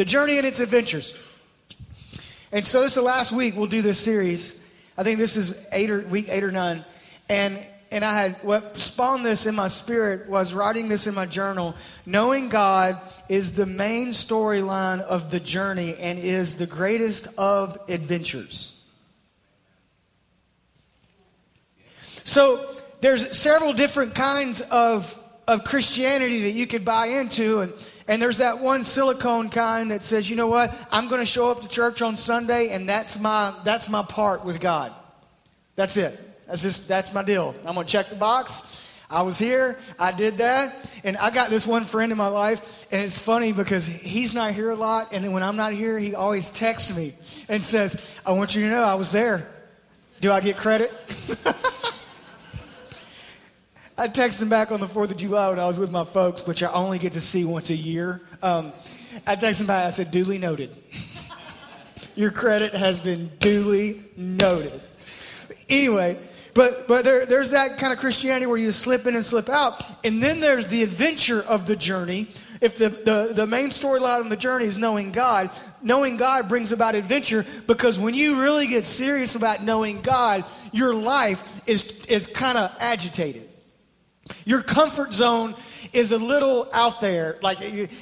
The journey and its adventures. And so this is the last week we'll do this series. I think this is eight or week eight or nine. And and I had what spawned this in my spirit was writing this in my journal. Knowing God is the main storyline of the journey and is the greatest of adventures. So there's several different kinds of, of Christianity that you could buy into. And, and there's that one silicone kind that says, you know what, I'm going to show up to church on Sunday and that's my, that's my part with God. That's it. That's just, that's my deal. I'm going to check the box. I was here, I did that, and I got this one friend in my life, and it's funny because he's not here a lot, and then when I'm not here, he always texts me and says, I want you to know I was there. Do I get credit? I texted him back on the 4th of July when I was with my folks, which I only get to see once a year. Um, I texted him back, I said, duly noted. Your credit has been duly noted. Anyway, but, but there, there's that kind of Christianity where you slip in and slip out. And then there's the adventure of the journey. If the, the, the main storyline of the journey is knowing God, knowing God brings about adventure because when you really get serious about knowing God, your life is, is kind of agitated. Your comfort zone is a little out there. Like,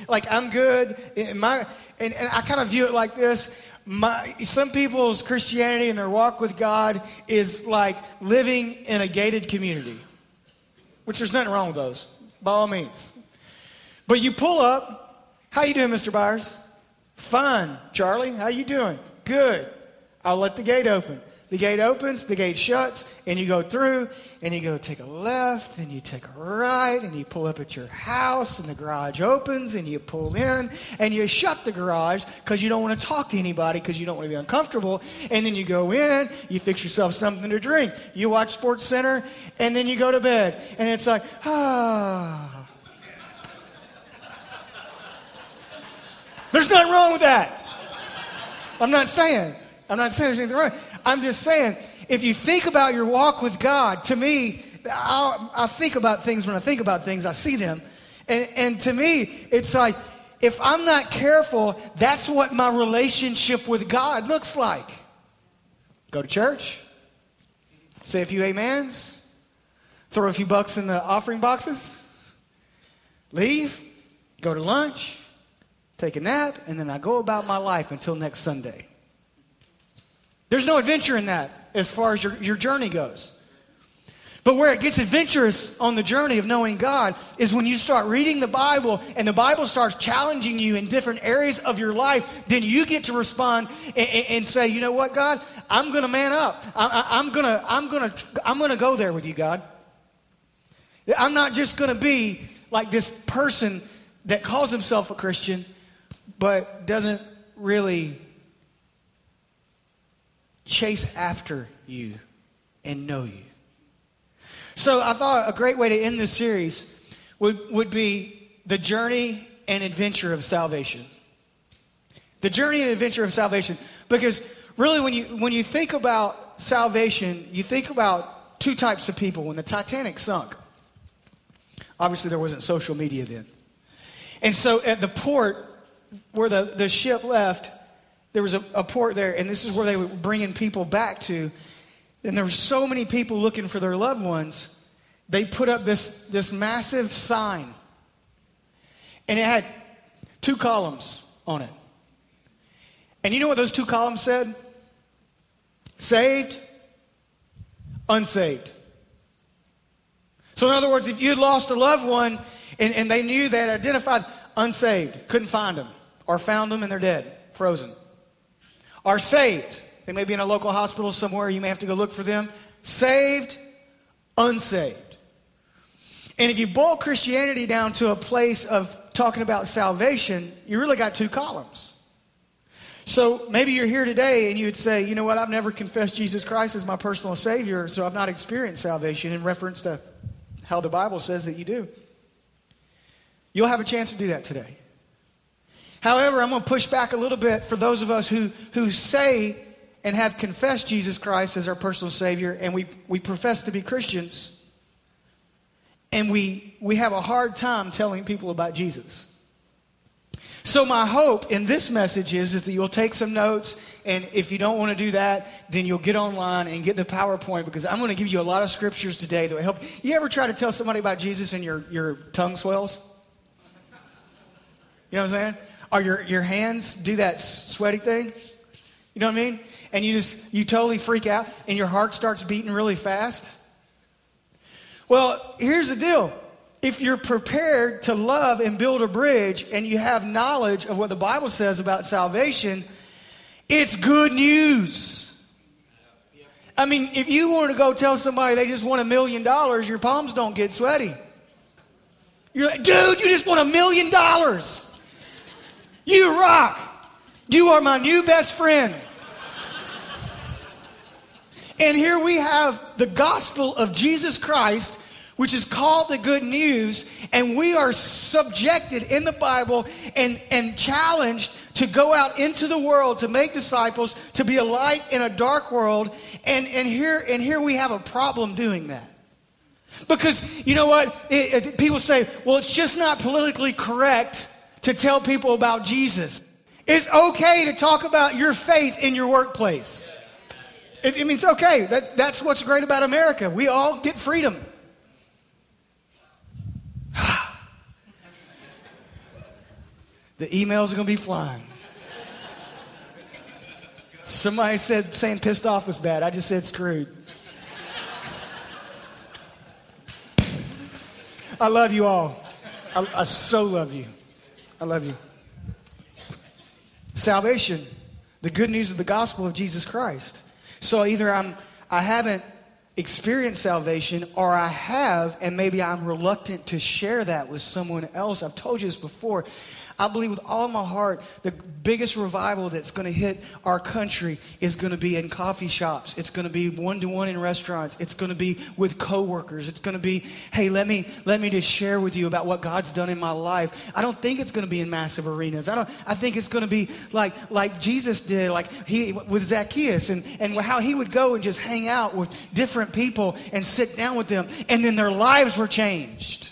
like I'm good. My, and, and I kind of view it like this. My, some people's Christianity and their walk with God is like living in a gated community, which there's nothing wrong with those, by all means. But you pull up. How you doing, Mr. Byers? Fine, Charlie. How you doing? Good. I'll let the gate open. The gate opens, the gate shuts, and you go through, and you go take a left, and you take a right, and you pull up at your house, and the garage opens, and you pull in, and you shut the garage because you don't want to talk to anybody because you don't want to be uncomfortable. And then you go in, you fix yourself something to drink, you watch Sports Center, and then you go to bed. And it's like, ah. There's nothing wrong with that. I'm not saying. I'm not saying there's anything wrong. I'm just saying, if you think about your walk with God, to me, I'll, I think about things when I think about things, I see them. And, and to me, it's like, if I'm not careful, that's what my relationship with God looks like. Go to church, say a few amens, throw a few bucks in the offering boxes, leave, go to lunch, take a nap, and then I go about my life until next Sunday. There's no adventure in that as far as your, your journey goes. But where it gets adventurous on the journey of knowing God is when you start reading the Bible and the Bible starts challenging you in different areas of your life, then you get to respond and, and say, you know what, God, I'm going to man up. I, am going to, I'm going to, I'm going to go there with you, God. I'm not just going to be like this person that calls himself a Christian, but doesn't really chase after you and know you. So I thought a great way to end this series would, would be the journey and adventure of salvation. The journey and adventure of salvation. Because really, when you, when you think about salvation, you think about two types of people. When the Titanic sunk, obviously there wasn't social media then. And so at the port where the, the ship left, there was a, a port there, and this is where they were bringing people back to. And there were so many people looking for their loved ones, they put up this, this massive sign. And it had two columns on it. And you know what those two columns said? Saved, unsaved. So, in other words, if you had lost a loved one and, and they knew they had identified unsaved, couldn't find them, or found them and they're dead, frozen are saved. They may be in a local hospital somewhere. You may have to go look for them. Saved, unsaved. And if you boil Christianity down to a place of talking about salvation, you really got two columns. So maybe you're here today and you would say, you know what, I've never confessed Jesus Christ as my personal Savior, so I've not experienced salvation in reference to how the Bible says that you do. You'll have a chance to do that today. However, I'm going to push back a little bit for those of us who, who say and have confessed Jesus Christ as our personal Savior, and we, we profess to be Christians, and we, we have a hard time telling people about Jesus. So my hope in this message is, is that you'll take some notes, and if you don't want to do that, then you'll get online and get the PowerPoint because I'm going to give you a lot of scriptures today that will help. You ever try to tell somebody about Jesus and your, your tongue swells? You know what I'm saying? Or your, your hands do that sweaty thing? You know what I mean? And you just, you totally freak out and your heart starts beating really fast? Well, here's the deal if you're prepared to love and build a bridge and you have knowledge of what the Bible says about salvation, it's good news. I mean, if you want to go tell somebody they just won a million dollars, your palms don't get sweaty. You're like, dude, you just won a million dollars. You rock. You are my new best friend. And here we have the gospel of Jesus Christ which is called the good news, and we are subjected in the Bible and, and challenged to go out into the world to make disciples, to be a light in a dark world, and, and, here, and here we have a problem doing that. Because, you know what? It, it, people say, well, it's just not politically correct to tell people about Jesus. It's okay to talk about your faith in your workplace. It, I mean, it's okay. That, that's what's great about America. We all get freedom. the emails are going to be flying. Somebody said saying pissed off was bad. I just said screwed. I love you all. I, I, so love you. I love you. Salvation, the good news of the gospel of Jesus Christ. So either I'm I haven't experienced salvation or I have and maybe I'm reluctant to share that with someone else. I've told you this before. I believe with all my heart the biggest revival that's going to hit our country is going to be in coffee shops. It's going to be one to one in restaurants. It's going to be with coworkers. It's going to be, hey, let me let me just share with you about what God's done in my life. I don't think it's going to be in massive arenas. I don't. I think it's going to be like like Jesus did, like he with Zacchaeus, and and how he would go and just hang out with different people and sit down with them, and then their lives were changed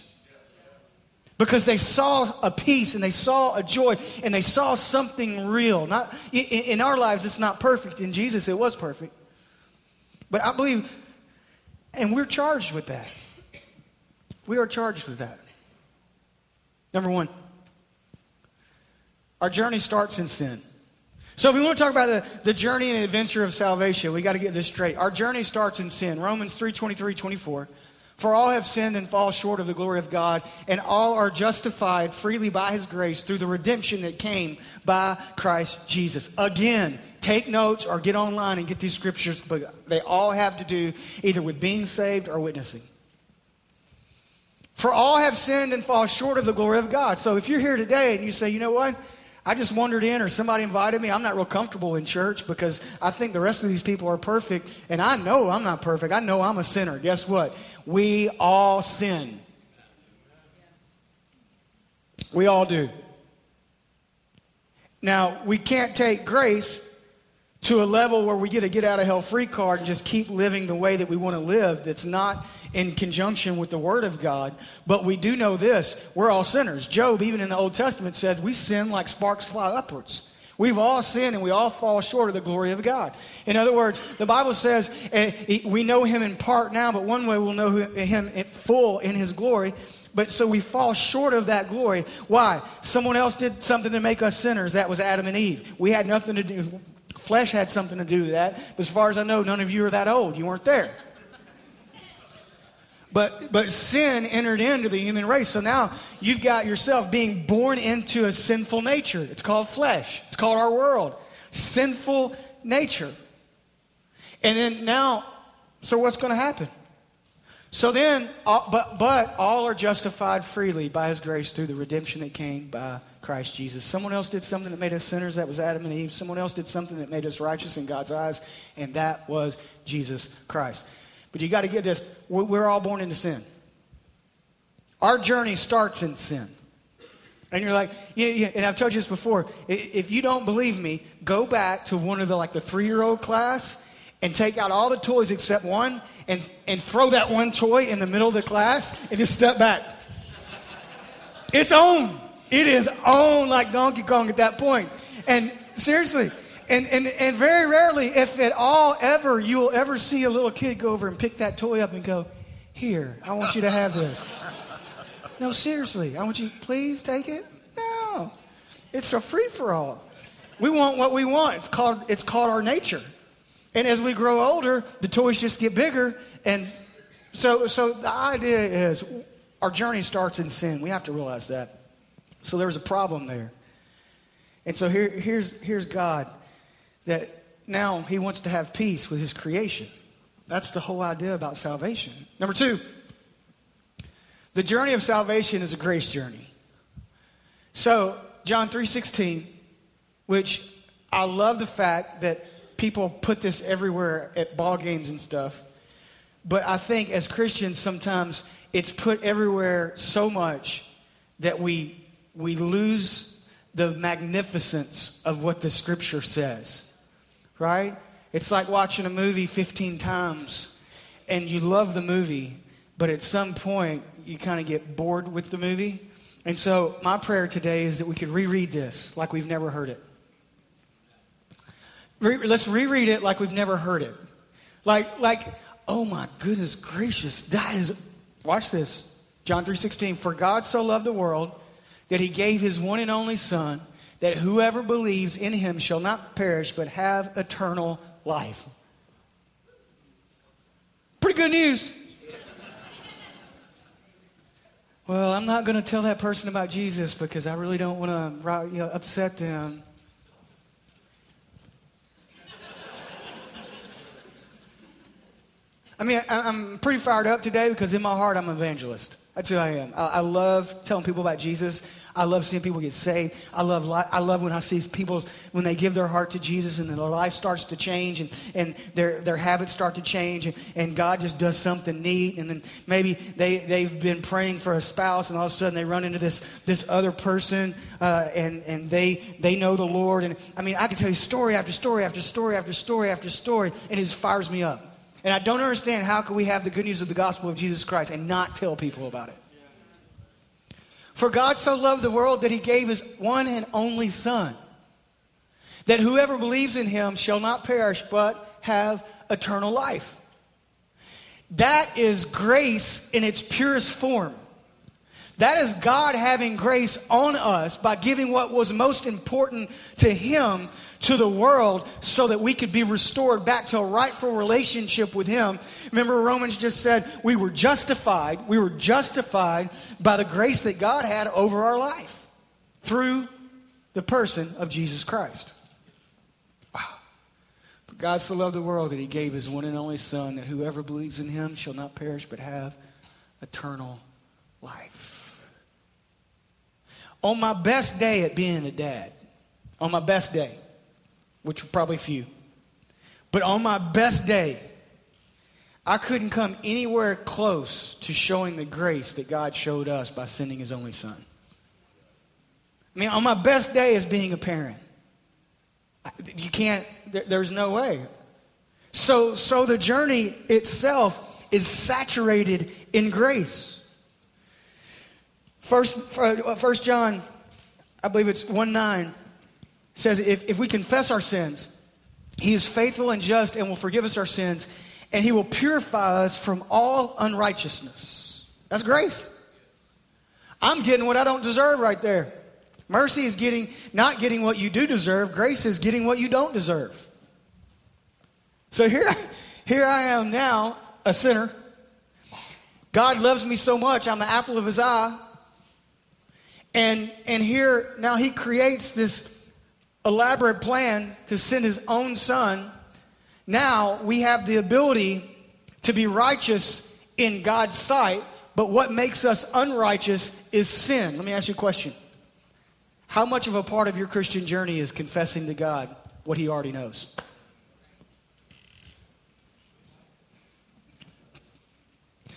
because they saw a peace and they saw a joy and they saw something real. Not in, in, our lives, it's not perfect. In Jesus, it was perfect. But I believe, and we're charged with that. We are charged with that. Number one, our journey starts in sin. So if we want to talk about the, the journey and adventure of salvation, we got to get this straight. Our journey starts in sin. Romans 3 23, 24. For all have sinned and fall short of the glory of God, and all are justified freely by his grace through the redemption that came by Christ Jesus. Again, take notes or get online and get these scriptures, but they all have to do either with being saved or witnessing. For all have sinned and fall short of the glory of God. So if you're here today and you say, you know what? I just wandered in or somebody invited me. I'm not real comfortable in church because I think the rest of these people are perfect. And I know I'm not perfect. I know I'm a sinner. Guess what? We all sin. We all do. Now, we can't take grace to a level where we get a get out of hell free card and just keep living the way that we want to live that's not in conjunction with the Word of God. But we do know this we're all sinners. Job, even in the Old Testament, says we sin like sparks fly upwards. We've all sinned and we all fall short of the glory of God. In other words, the Bible says eh, we know Him in part now, but one way we'll know Him full in His glory. But so we fall short of that glory. Why? Someone else did something to make us sinners. That was Adam and Eve. We had nothing to do. Flesh had something to do with that. But as far as I know, none of you are that old. You weren't there. But, but sin entered into the human race. So now you've got yourself being born into a sinful nature. It's called flesh, it's called our world. Sinful nature. And then now, so what's going to happen? So then, uh, but, but all are justified freely by his grace through the redemption that came by Christ Jesus. Someone else did something that made us sinners, that was Adam and Eve. Someone else did something that made us righteous in God's eyes, and that was Jesus Christ. But you got to get this we're all born into sin. Our journey starts in sin. And you're like, yeah, yeah, and I've told you this before. If you don't believe me, go back to one of the like the three year old class and take out all the toys except one and, and throw that one toy in the middle of the class and just step back. It's on. It is on like Donkey Kong at that point. And seriously, and, and, and very rarely, if at all ever, you'll ever see a little kid go over and pick that toy up and go, Here, I want you to have this. No, seriously, I want you, please take it. No, it's a free for all. We want what we want. It's called, it's called our nature. And as we grow older, the toys just get bigger. And so, so the idea is our journey starts in sin. We have to realize that. So there's a problem there. And so here, here's, here's God that now he wants to have peace with his creation. That's the whole idea about salvation. Number two, the journey of salvation is a grace journey. So, John 3:16, which I love the fact that people put this everywhere at ball games and stuff. But I think as Christians sometimes it's put everywhere so much that we we lose the magnificence of what the scripture says right? It's like watching a movie 15 times and you love the movie, but at some point you kind of get bored with the movie. And so my prayer today is that we could reread this like we've never heard it. Re- let's reread it like we've never heard it. Like, like, oh my goodness gracious, that is, watch this. John 3.16, for God so loved the world that he gave his one and only son that whoever believes in him shall not perish but have eternal life. Pretty good news. Well, I'm not going to tell that person about Jesus because I really don't want to you know, upset them. I mean, I'm pretty fired up today because in my heart I'm an evangelist. That's who I am. I love telling people about Jesus. I love seeing people get saved. I love, I love when I see people, when they give their heart to Jesus and their life starts to change and, and their, their habits start to change and, and God just does something neat. And then maybe they, they've been praying for a spouse and all of a sudden they run into this, this other person uh, and, and they, they know the Lord. And I mean, I can tell you story after story after story after story after story and it just fires me up. And I don't understand how can we have the good news of the gospel of Jesus Christ and not tell people about it. For God so loved the world that he gave his one and only Son, that whoever believes in him shall not perish but have eternal life. That is grace in its purest form. That is God having grace on us by giving what was most important to Him to the world so that we could be restored back to a rightful relationship with Him. Remember, Romans just said we were justified. We were justified by the grace that God had over our life through the person of Jesus Christ. Wow. For God so loved the world that He gave His one and only Son, that whoever believes in Him shall not perish but have eternal life. On my best day at being a dad, on my best day, which were probably few. But on my best day, I couldn't come anywhere close to showing the grace that God showed us by sending His only Son. I mean, on my best day as being a parent, you can't, there's no way. So, so the journey itself is saturated in grace. First, uh, First John, I believe it's 1 9 says if, if we confess our sins, he is faithful and just and will forgive us our sins, and he will purify us from all unrighteousness. That's grace. I'm getting what I don't deserve right there. Mercy is getting not getting what you do deserve. Grace is getting what you don't deserve. So here, here I am now, a sinner. God loves me so much, I'm the apple of his eye. And and here now he creates this elaborate plan to send his own son, now we have the ability to be righteous in God's sight, but what makes us unrighteous is sin. Let me ask you a question. How much of a part of your Christian journey is confessing to God what he already knows?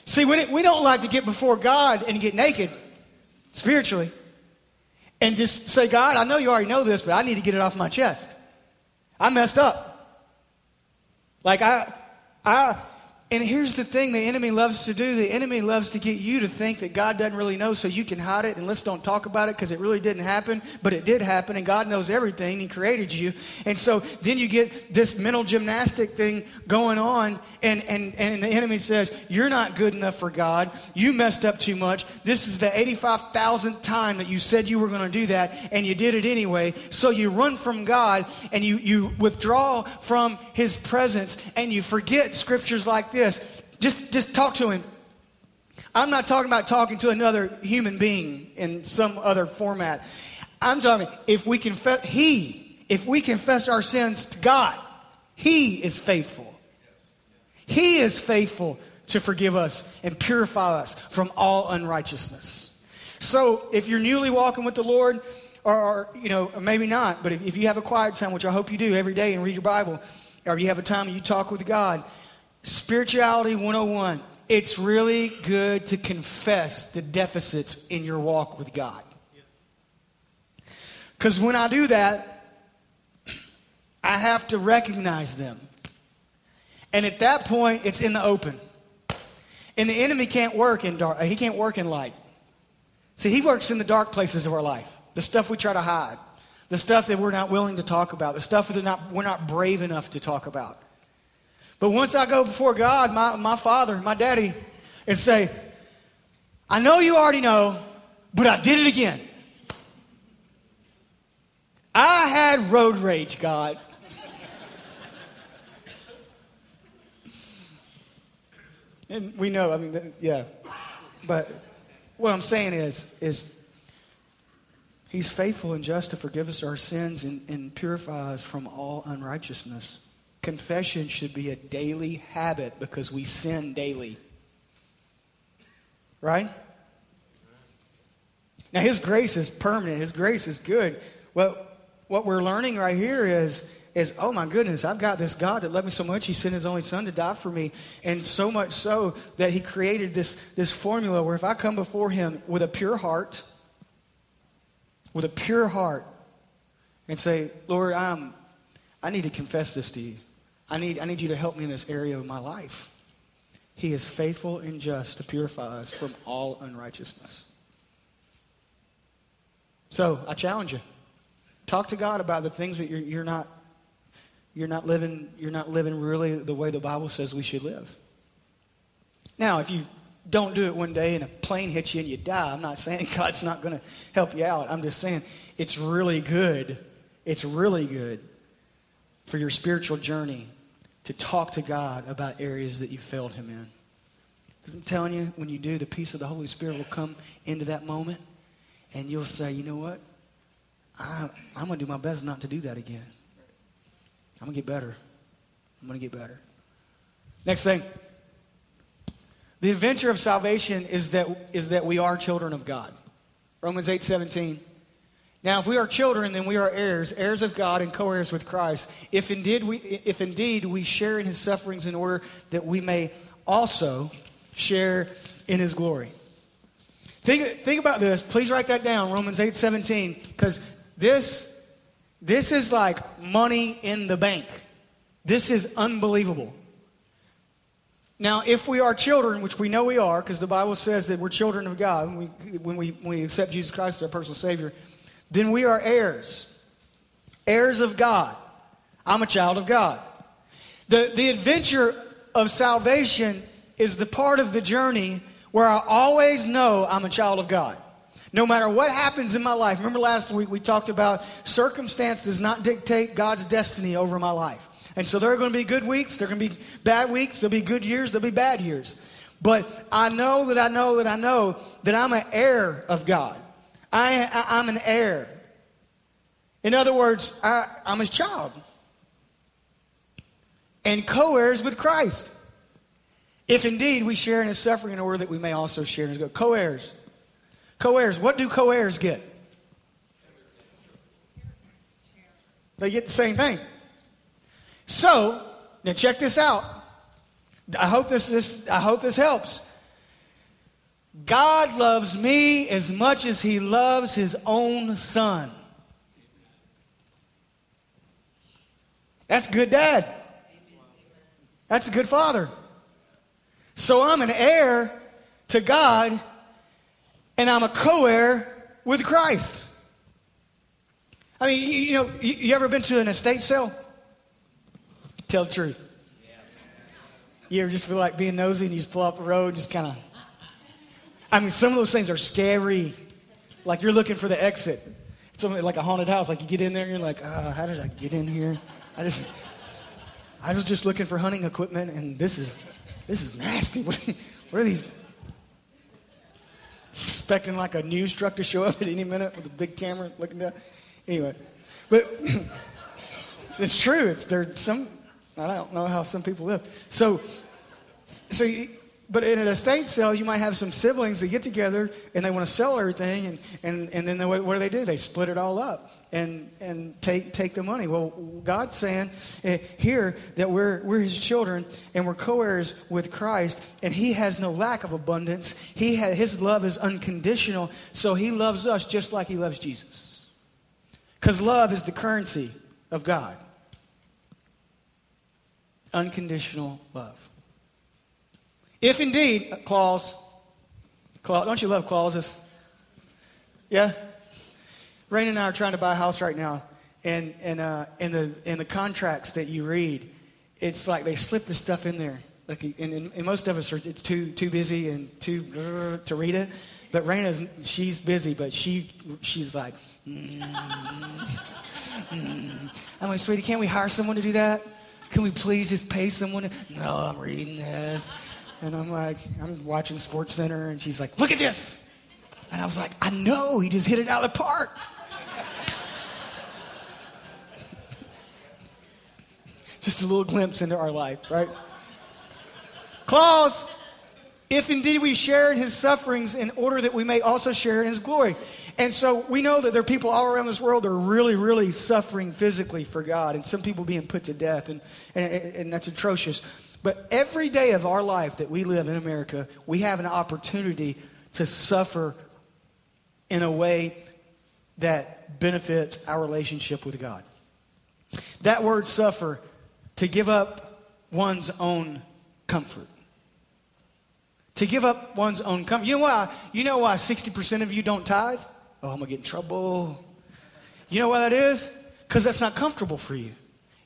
See, we don't like to get before God and get naked spiritually and just say, God, I know you already know this, but I need to get it off my chest. I messed up. Like I, I, And here's the thing the enemy loves to do the enemy loves to get you to think that God doesn't really know, so you can hide it and let's don't talk about it because it really didn't happen, but it did happen and God knows everything. He created you. And so then you get this mental gymnastic thing going on, and, and, and the enemy says, You're not good enough for God. You messed up too much. This is the 85,000th time that you said you were going to do that, and you did it anyway. So you run from God and you, you withdraw from His presence and you forget scriptures like this this. Just, just talk to him. I'm not talking about talking to another human being in some other format. I'm talking if we confess, He, if we confess our sins to God, He is faithful. He is faithful to forgive us and purify us from all unrighteousness. So if you're newly walking with the Lord, or, you know, maybe not, but if, if you have a quiet time, which I hope you do every day and read your Bible, or you have a time you talk with God, Spirituality 101. It's really good to confess the deficits in your walk with God. Because when I do that, I have to recognize them. And at that point, it's in the open. And the enemy can't work in dark, he can't work in light. See, he works in the dark places of our life, the stuff we try to hide, the stuff that we're not willing to talk about, the stuff that not, we're not brave enough to talk about. But once I go before God, my, my father, my daddy, and say, I know you already know, but I did it again. I had road rage, God. and we know, I mean, yeah. But what I'm saying is, is He's faithful and just to forgive us our sins and, and purify us from all unrighteousness. Confession should be a daily habit because we sin daily. Right? Now, His grace is permanent, His grace is good. Well, what we're learning right here is, is oh my goodness, I've got this God that loved me so much, He sent His only Son to die for me. And so much so that He created this, this formula where if I come before Him with a pure heart, with a pure heart, and say, Lord, I'm, I need to confess this to you. I need, I need you to help me in this area of my life. He is faithful and just to purify us from all unrighteousness. So I challenge you. Talk to God about the things that you're, you're, not, you're, not living, you're not living really the way the Bible says we should live. Now, if you don't do it one day and a plane hits you and you die, I'm not saying God's not going to help you out. I'm just saying it's really good. It's really good for your spiritual journey to talk to God about areas that you failed Him in. Because I'm telling you, when you do, the peace of the Holy Spirit will come into that moment, and you'll say, you know what? I, I'm going to do my best not to do that again. I'm going to get better. I'm going to get better. Next thing. The adventure of salvation is that, is that we are children of God. Romans 8 17. Now, if we are children, then we are heirs, heirs of God and co heirs with Christ. If indeed, we, if indeed we share in his sufferings in order that we may also share in his glory. Think, think about this. Please write that down, Romans 8 17, because this, this is like money in the bank. This is unbelievable. Now, if we are children, which we know we are, because the Bible says that we're children of God when we, when we, when we accept Jesus Christ as our personal Savior, then we are heirs, heirs of God. I'm a child of God. The, the adventure of salvation is the part of the journey where I always know I'm a child of God. No matter what happens in my life. Remember last week we talked about circumstance does not dictate God's destiny over my life. And so there are going to be good weeks, there are going to be bad weeks, there'll be good years, there'll be bad years. But I know that I know that I know that I'm an heir of God. I, I, am an heir. In other words, I, I'm his child. And co heirs with Christ. If indeed we share in his suffering in order that we may also share in his good. Co heirs. Co heirs. What do co heirs get? They get the same thing. So, now check this out. I hope this, this, I hope this helps. God loves me as much as he loves his own son. That's good dad. That's a good father. So I'm an heir to God, and I'm a co heir with Christ. I mean, you, know, you, you, ever been to an estate sale? Tell the truth. You ever just feel like being nosy and you just pull off the road and just kind of. I mean, some of those things are scary. Like you're looking for the exit. It's like a haunted house. Like you get in there and you're like, uh, how did I get in here? I just, I was just looking for hunting equipment and this is, this is nasty. What, are these? Expecting like a news truck to show up at any minute with a big camera looking down. Anyway, but it's true. It's there. Some I don't know how some people live. So, so you, but in an estate sale, you might have some siblings that get together and they want to sell everything, and, and, and then they, what, do they do? They split it all up and, and take, take the money. Well, God's saying uh, here that we're, we're His children and we're co heirs with Christ, and He has no lack of abundance. He ha- his love is unconditional, so He loves us just like He loves Jesus. Because love is the currency of God. Unconditional love. If indeed, clause, clause, don't you love clauses? Yeah? Rain and I are trying to buy a house right now, and, and uh, in, the, in the contracts that you read, it's like they slip the stuff in there. Like, and, and most of us are too, too busy and too uh, to read it. But Raina's, she's busy, but she, she's like, mm, mm. I'm like, sweetie, can't we hire someone to do that? Can we please just pay someone? To, no, I'm reading this. And I'm like, I'm watching Sports Center, and she's like, look at this. And I was like, I know, he just hit it out of the park. just a little glimpse into our life, right? Clause if indeed we share in his sufferings in order that we may also share in his glory. And so we know that there are people all around this world that are really, really suffering physically for God, and some people being put to death, and, and, and that's atrocious. But every day of our life that we live in America, we have an opportunity to suffer in a way that benefits our relationship with God. That word suffer, to give up one's own comfort to give up one's own comfort. You know why? You know why 60% of you don't tithe? Oh, I'm gonna get in trouble. You know why that is? Because that's not comfortable for you.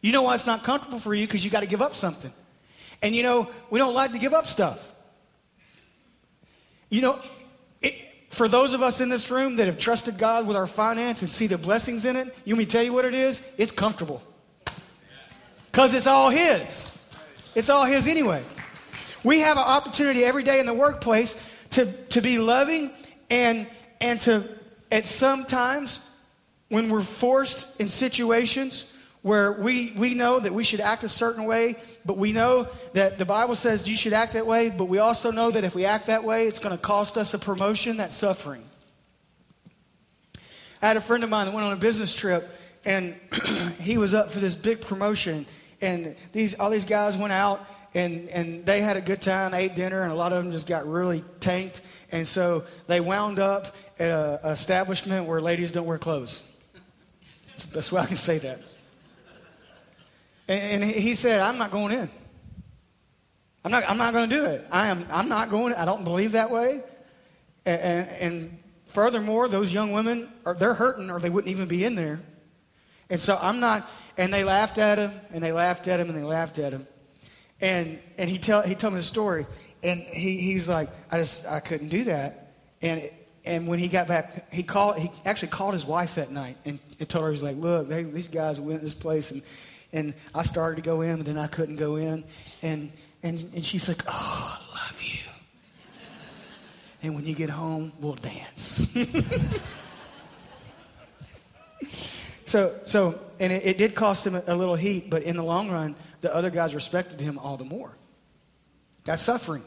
You know why it's not comfortable for you? Because you got to give up something. And you know, we don't like to give up stuff. You know, it, for those of us in this room that have trusted God with our finance and see the blessings in it, you want me tell you what it is? It's comfortable. Because it's all His. It's all His anyway. We have an opportunity every day in the workplace to, to be loving and, and to, at some times, when we're forced in situations where we, we know that we should act a certain way, but we know that the Bible says you should act that way, but we also know that if we act that way, it's going to cost us a promotion, that's suffering. I had a friend of mine that went on a business trip, and he was up for this big promotion, and these all these guys went out and, and they had a good time, ate dinner, and a lot of them just got really tanked. And so they wound up at an establishment where ladies don't wear clothes. That's the best way I can say that. And, he said, I'm not going in. I'm not, I'm not going to do it. I am, I'm not going, I don't believe that way. And, and, and furthermore, those young women, are, they're hurting or they wouldn't even be in there. And so I'm not, and they laughed at him, and they laughed at him, and they laughed at him. And, and he, tell, he told me the story. And he, he's like, I just, I couldn't do that. And, and when he got back, he called, he actually called his wife that night and, and told her, he's like, look, they, these guys went to this place and, and I started to go in, but then I couldn't go in. And, and, and she's like, oh, I love you. and when you get home, we'll dance. so, so, and it, it did cost him a, a little heat, but in the long run, the other guys respected him all the more. That's suffering.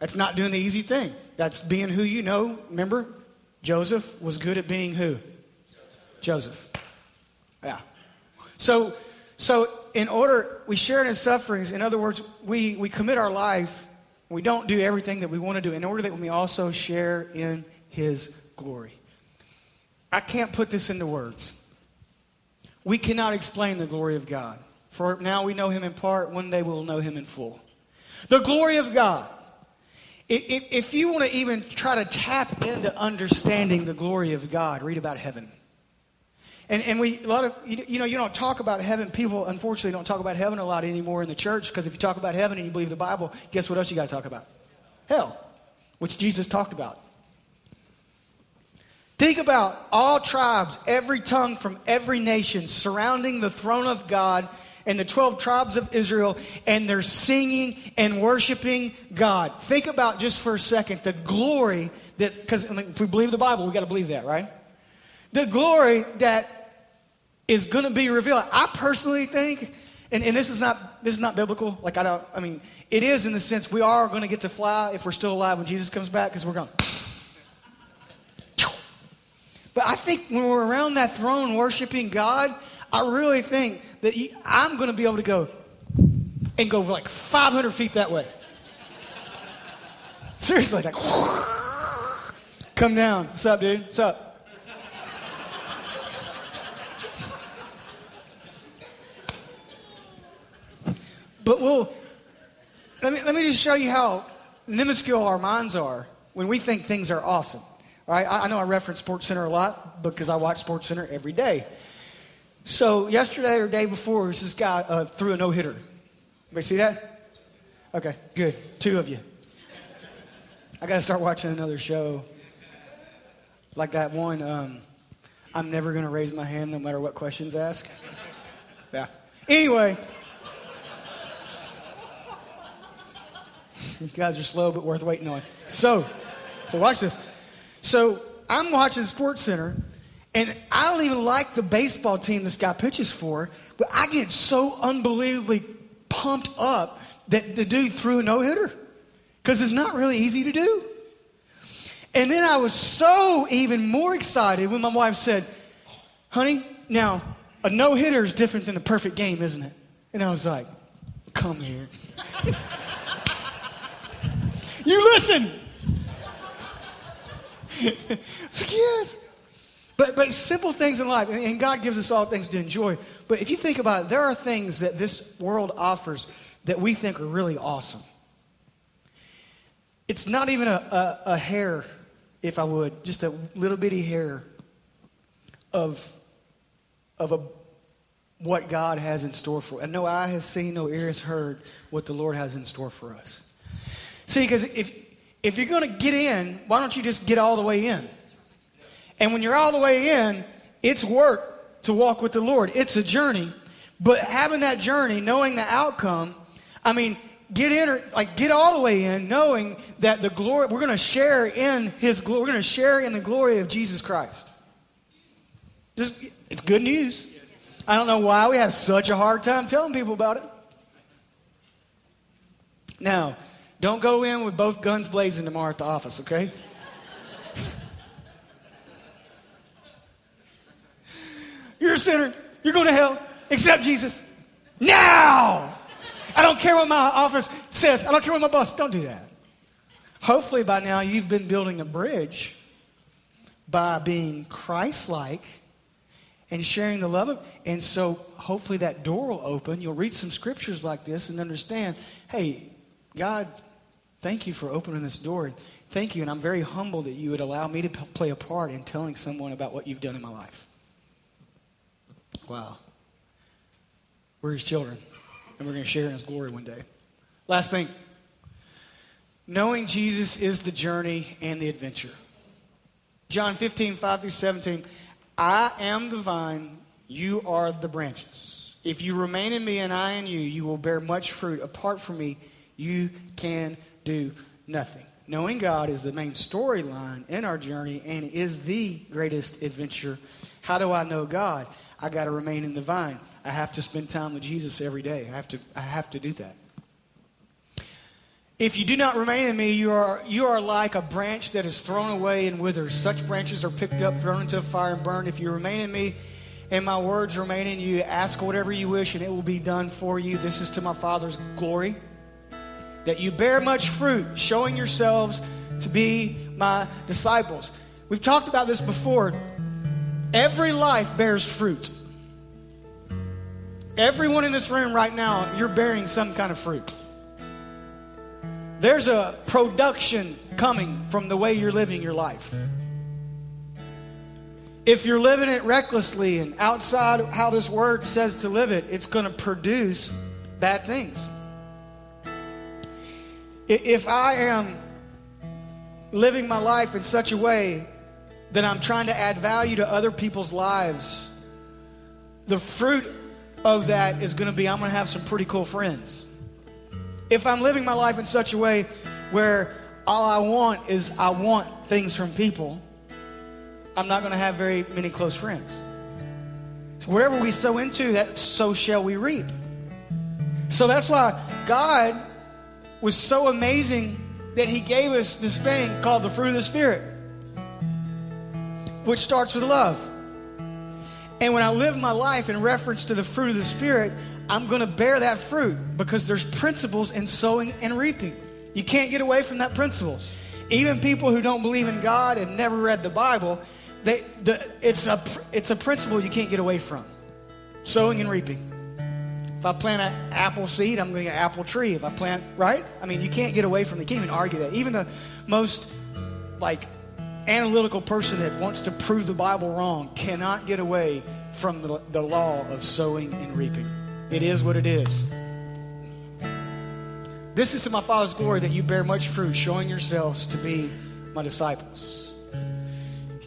That's not doing the easy thing. That's being who you know. Remember, Joseph was good at being who? Joseph. Yeah. So, so in order, we share in his sufferings. In other words, we, we commit our life. We don't do everything that we want to do in order that we also share in his glory. I can't put this into words. We cannot explain the glory of God. For now we know him in part, one day we'll know him in full. The glory of God If, if you want to even try to tap into understanding the glory of God, read about heaven. And, and we, a lot of, you, you know, you don't talk about heaven. People, unfortunately, don't talk about heaven a lot anymore in the church because if you talk about heaven and you believe the Bible, guess what else you got to talk about? Hell, which Jesus talked about. Think about all tribes, every tongue from every nation surrounding the throne of God and the 12 tribes of Israel, and they're singing and worshiping God. Think about just for a second the glory that, because if we believe the Bible, we got to believe that, right? The glory that is going to be revealed. I personally think, and, and this is not this is not biblical. Like I don't, I mean, it is in the sense we are going to get to fly if we're still alive when Jesus comes back because we're going. But I think when we're around that throne worshiping God, I really think that I'm going to be able to go and go like 500 feet that way. Seriously, like, come down. What's up, dude? What's up? But we'll, let me, let me just show you how minuscule our minds are when we think things are awesome. Right? I, I know I reference Sports Center a lot because I watch Sports Center every day. So yesterday or day before, this guy uh, threw a no hitter. Anybody see that? Okay, good. Two of you. I got to start watching another show like that one. Um, I'm never going to raise my hand no matter what questions ask. Yeah. Anyway. You guys are slow, but worth waiting on. So, so watch this. So I'm watching Sports Center, and I don't even like the baseball team this guy pitches for, but I get so unbelievably pumped up that the dude threw a no hitter because it's not really easy to do. And then I was so even more excited when my wife said, Honey, now a no hitter is different than a perfect game, isn't it? And I was like, Come here. You listen. so, yes. But, but simple things in life, and God gives us all things to enjoy. But if you think about it, there are things that this world offers that we think are really awesome. It's not even a, a, a hair, if I would, just a little bitty hair of, of a, what God has in store for. And no eye has seen, no ear has heard what the Lord has in store for us. See, because if, if you're going to get in, why don't you just get all the way in? And when you're all the way in, it's work to walk with the Lord. It's a journey. But having that journey, knowing the outcome, I mean, get in or like get all the way in, knowing that the glory we're going to share in His glory. We're going to share in the glory of Jesus Christ. Just, it's good news. I don't know why we have such a hard time telling people about it. Now, don't go in with both guns blazing tomorrow at the office, okay? You're a sinner. You're going to hell. Accept Jesus. Now! I don't care what my office says. I don't care what my boss. Don't do that. Hopefully, by now, you've been building a bridge by being Christ like and sharing the love of. And so, hopefully, that door will open. You'll read some scriptures like this and understand hey, God Thank you for opening this door. Thank you, and I'm very humbled that you would allow me to p- play a part in telling someone about what you've done in my life. Wow. We're his children, and we're going to share in his glory one day. Last thing knowing Jesus is the journey and the adventure. John 15, 5 through 17. I am the vine, you are the branches. If you remain in me and I in you, you will bear much fruit. Apart from me, you can do nothing. Knowing God is the main storyline in our journey and is the greatest adventure. How do I know God? I got to remain in the vine. I have to spend time with Jesus every day. I have to, I have to do that. If you do not remain in me, you are, you are like a branch that is thrown away and withers. Such branches are picked up, thrown into a fire, and burned. If you remain in me and my words remain in you, ask whatever you wish, and it will be done for you. This is to my Father's glory that you bear much fruit, showing yourselves to be my disciples. We've talked about this before. Every life bears fruit. Everyone in this room right now, you're bearing some kind of fruit. there's a production coming from the way you're living your life. If you're living it recklessly and outside how this word says to live it, it's going to produce bad things. If I am living my life in such a way that I'm trying to add value to other people's lives, the fruit of that is going to be I'm going to have some pretty cool friends. If I'm living my life in such a way where all I want is I want things from people, I'm not going to have very many close friends. So whatever we sow into, that so shall we reap. So that's why God was so amazing that He gave us this thing called the fruit of the Spirit, which starts with love. And when I live my life in reference to the fruit of the Spirit, I'm going to bear that fruit because there's principles in sowing and reaping. You can't get away from that principle. Even people who don't believe in God and never read the Bible, they, the, it's, a, it's a principle you can't get away from sowing and reaping. If I plant an apple seed, I'm going to get an apple tree. If I plant, right? I mean, you can't get away from. You can't even argue that. Even the most, like, analytical person that wants to prove the Bible wrong cannot get away from the, the law of sowing and reaping. It is what it is. This is to my Father's glory that you bear much fruit, showing yourselves to be my disciples.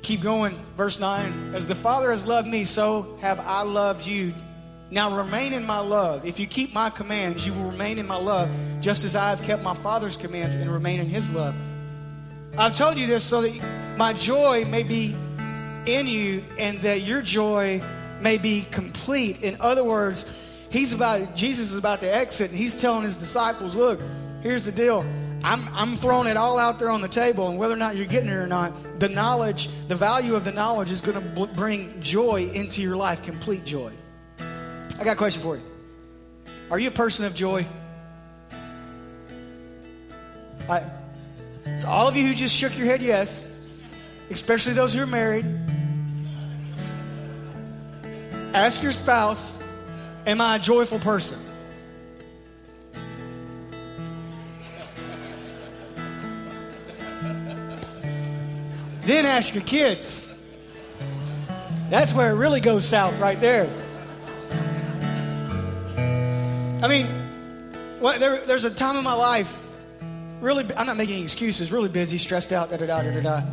Keep going, verse 9. As the Father has loved me, so have I loved you. Now remain in my love. If you keep my commands, you will remain in my love, just as I have kept my Father's commands and remain in his love. I've told you this so that my joy may be in you and that your joy may be complete. In other words, he's about Jesus is about to exit and he's telling his disciples, look, here's the deal. I'm, I'm throwing it all out there on the table, and whether or not you're getting it or not, the knowledge, the value of the knowledge is going to bring joy into your life, complete joy. I got a question for you. Are you a person of joy? I, so all of you who just shook your head, yes, especially those who are married, ask your spouse, Am I a joyful person? then ask your kids. That's where it really goes south, right there. I mean, there, there's a time in my life, really, I'm not making excuses, really busy, stressed out, da da da da da.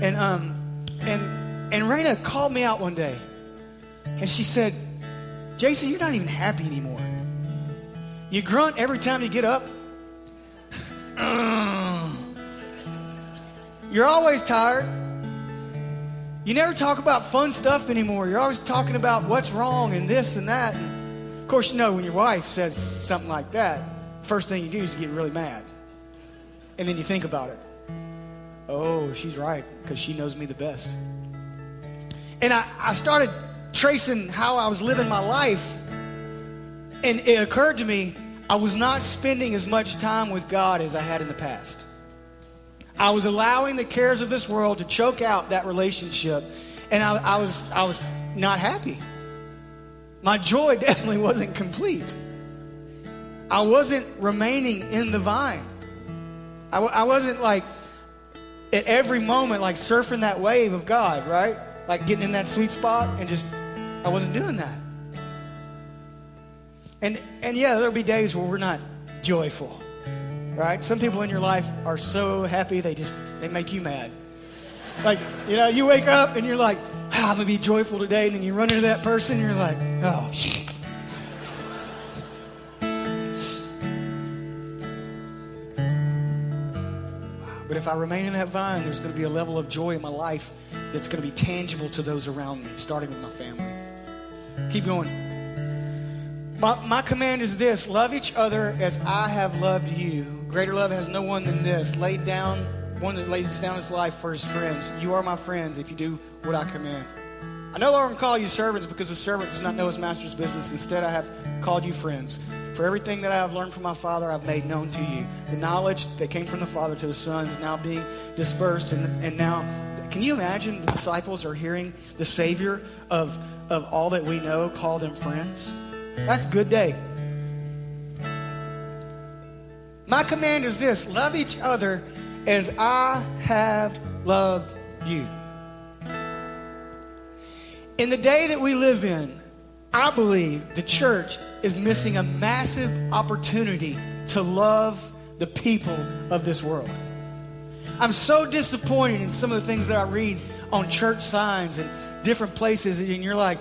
And, um, and, and Raina called me out one day, and she said, Jason, you're not even happy anymore. You grunt every time you get up. You're always tired. You never talk about fun stuff anymore. You're always talking about what's wrong and this and that. And of course, you know when your wife says something like that, first thing you do is get really mad. And then you think about it. Oh, she's right, because she knows me the best. And I, I started tracing how I was living my life, and it occurred to me I was not spending as much time with God as I had in the past. I was allowing the cares of this world to choke out that relationship, and I, I was, I was not happy. My joy definitely wasn't complete. I wasn't remaining in the vine. I, I wasn't like at every moment, like surfing that wave of God, right? Like getting in that sweet spot and just I wasn't doing that. And and yeah, there'll be days where we're not joyful. Right? Some people in your life are so happy they just they make you mad. Like, you know, you wake up and you're like, oh, I'm gonna be joyful today, and then you run into that person and you're like, oh But if I remain in that vine, there's going to be a level of joy in my life that's going to be tangible to those around me, starting with my family. Keep going. My, my command is this love each other as I have loved you. Greater love has no one than this. Laid down, one that lays down his life for his friends. You are my friends if you do what I command. I no longer call you servants because a servant does not know his master's business. Instead, I have called you friends. For everything that I have learned from my Father, I've made known to you. The knowledge that came from the Father to the Son is now being dispersed. And, and now, can you imagine the disciples are hearing the Savior of of all that we know call them friends. That's good day. My command is this love each other as I have loved you. In the day that we live in, I believe the church is missing a massive opportunity to love the people of this world. I'm so disappointed in some of the things that I read on church signs and different places, and you're like,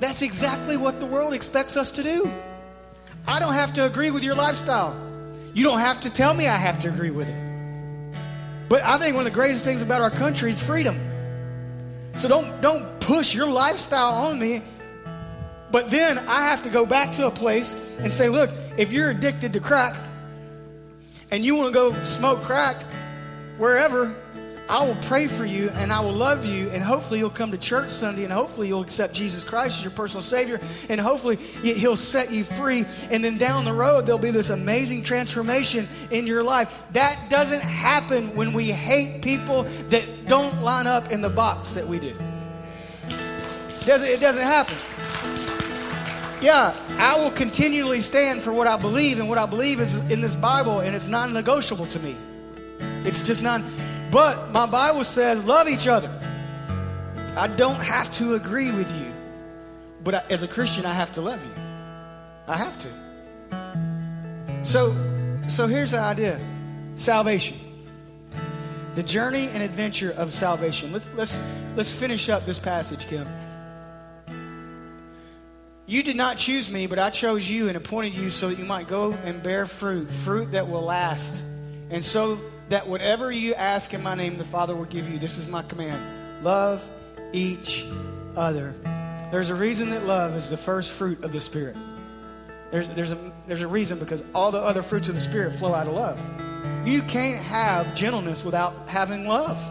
that's exactly what the world expects us to do. I don't have to agree with your lifestyle. You don't have to tell me I have to agree with it. But I think one of the greatest things about our country is freedom. So don't don't push your lifestyle on me. But then I have to go back to a place and say, look, if you're addicted to crack and you want to go smoke crack wherever, I will pray for you and I will love you, and hopefully you'll come to church Sunday, and hopefully you'll accept Jesus Christ as your personal Savior, and hopefully He'll set you free. And then down the road, there'll be this amazing transformation in your life. That doesn't happen when we hate people that don't line up in the box that we do. It doesn't, it doesn't happen. Yeah, I will continually stand for what I believe, and what I believe is in this Bible, and it's non negotiable to me. It's just not. But my Bible says, love each other. I don't have to agree with you. But as a Christian, I have to love you. I have to. So, so here's the idea salvation. The journey and adventure of salvation. Let's, let's, let's finish up this passage, Kim. You did not choose me, but I chose you and appointed you so that you might go and bear fruit, fruit that will last. And so that whatever you ask in my name, the Father will give you. This is my command love each other. There's a reason that love is the first fruit of the Spirit. There's, there's, a, there's a reason because all the other fruits of the Spirit flow out of love. You can't have gentleness without having love.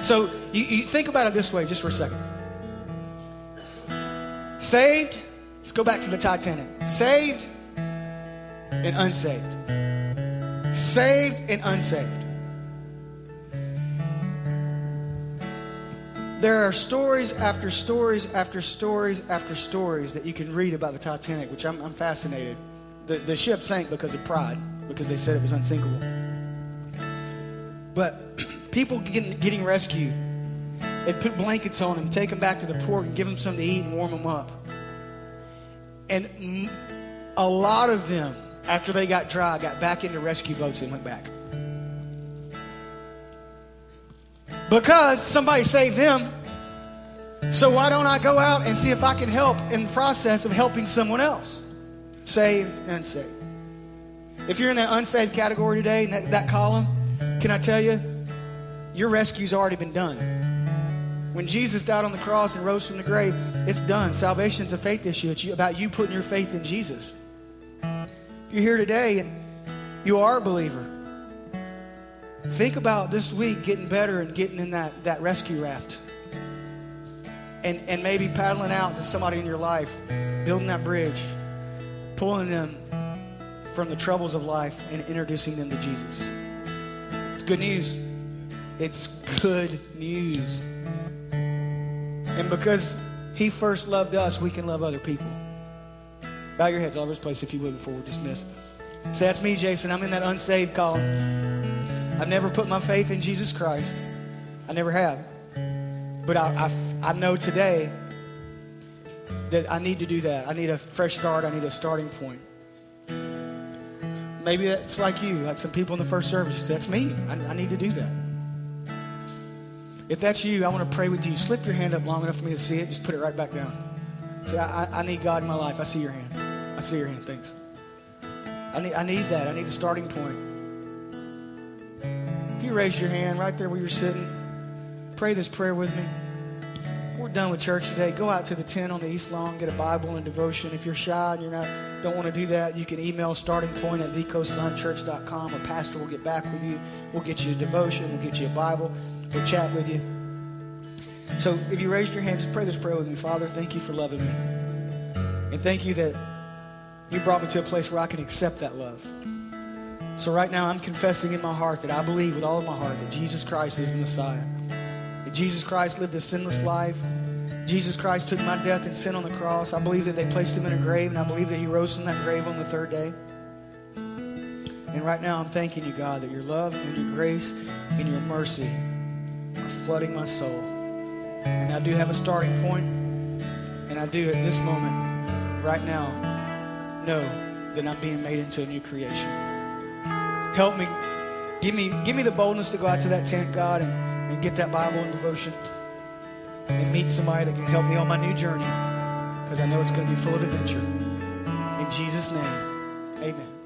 So you, you think about it this way just for a second. Saved, let's go back to the Titanic. Saved and unsaved saved and unsaved. There are stories after stories after stories after stories that you can read about the Titanic, which I'm, I'm fascinated. The, the ship sank because of pride, because they said it was unsinkable. But people getting, getting rescued, they put blankets on them, take them back to the port, and give them something to eat and warm them up. And a lot of them after they got dry, got back into rescue boats and went back. Because somebody saved them. So why don't I go out and see if I can help in the process of helping someone else? Saved and unsaved. If you're in that unsaved category today, in that, that column, can I tell you, your rescue's already been done. When Jesus died on the cross and rose from the grave, it's done. Salvation's a faith issue. It's about you putting your faith in Jesus. You're here today and you are a believer, think about this week getting better and getting in that, that rescue raft. And, and maybe paddling out to somebody in your life, building that bridge, pulling them from the troubles of life and introducing them to Jesus. It's good news. It's good news. And because He first loved us, we can love other people. Bow your heads all over this place if you would before we dismiss. Say, that's me, Jason. I'm in that unsaved column. I've never put my faith in Jesus Christ. I never have. But I, I, I know today that I need to do that. I need a fresh start. I need a starting point. Maybe that's like you, like some people in the first service. That's me. I, I need to do that. If that's you, I want to pray with you. Slip your hand up long enough for me to see it. Just put it right back down. Say, I, I need God in my life. I see your hand. I see your hand. Thanks. I need, I need that. I need a starting point. If you raise your hand right there where you're sitting, pray this prayer with me. We're done with church today. Go out to the tent on the East Lawn, get a Bible and devotion. If you're shy and you're not don't want to do that, you can email starting point at thecoastlinechurch.com. A pastor will get back with you. We'll get you a devotion. We'll get you a Bible. We'll chat with you. So if you raised your hand, just pray this prayer with me. Father, thank you for loving me. And thank you that you brought me to a place where I can accept that love. So right now, I'm confessing in my heart that I believe with all of my heart that Jesus Christ is the Messiah. That Jesus Christ lived a sinless life. Jesus Christ took my death and sin on the cross. I believe that they placed him in a grave, and I believe that he rose from that grave on the third day. And right now, I'm thanking you, God, that your love and your grace and your mercy are flooding my soul. And I do have a starting point, and I do at this moment, right now, know that I'm being made into a new creation. Help me, give me, give me the boldness to go out to that tent, God, and, and get that Bible and devotion and meet somebody that can help me on my new journey because I know it's going to be full of adventure. In Jesus' name, amen.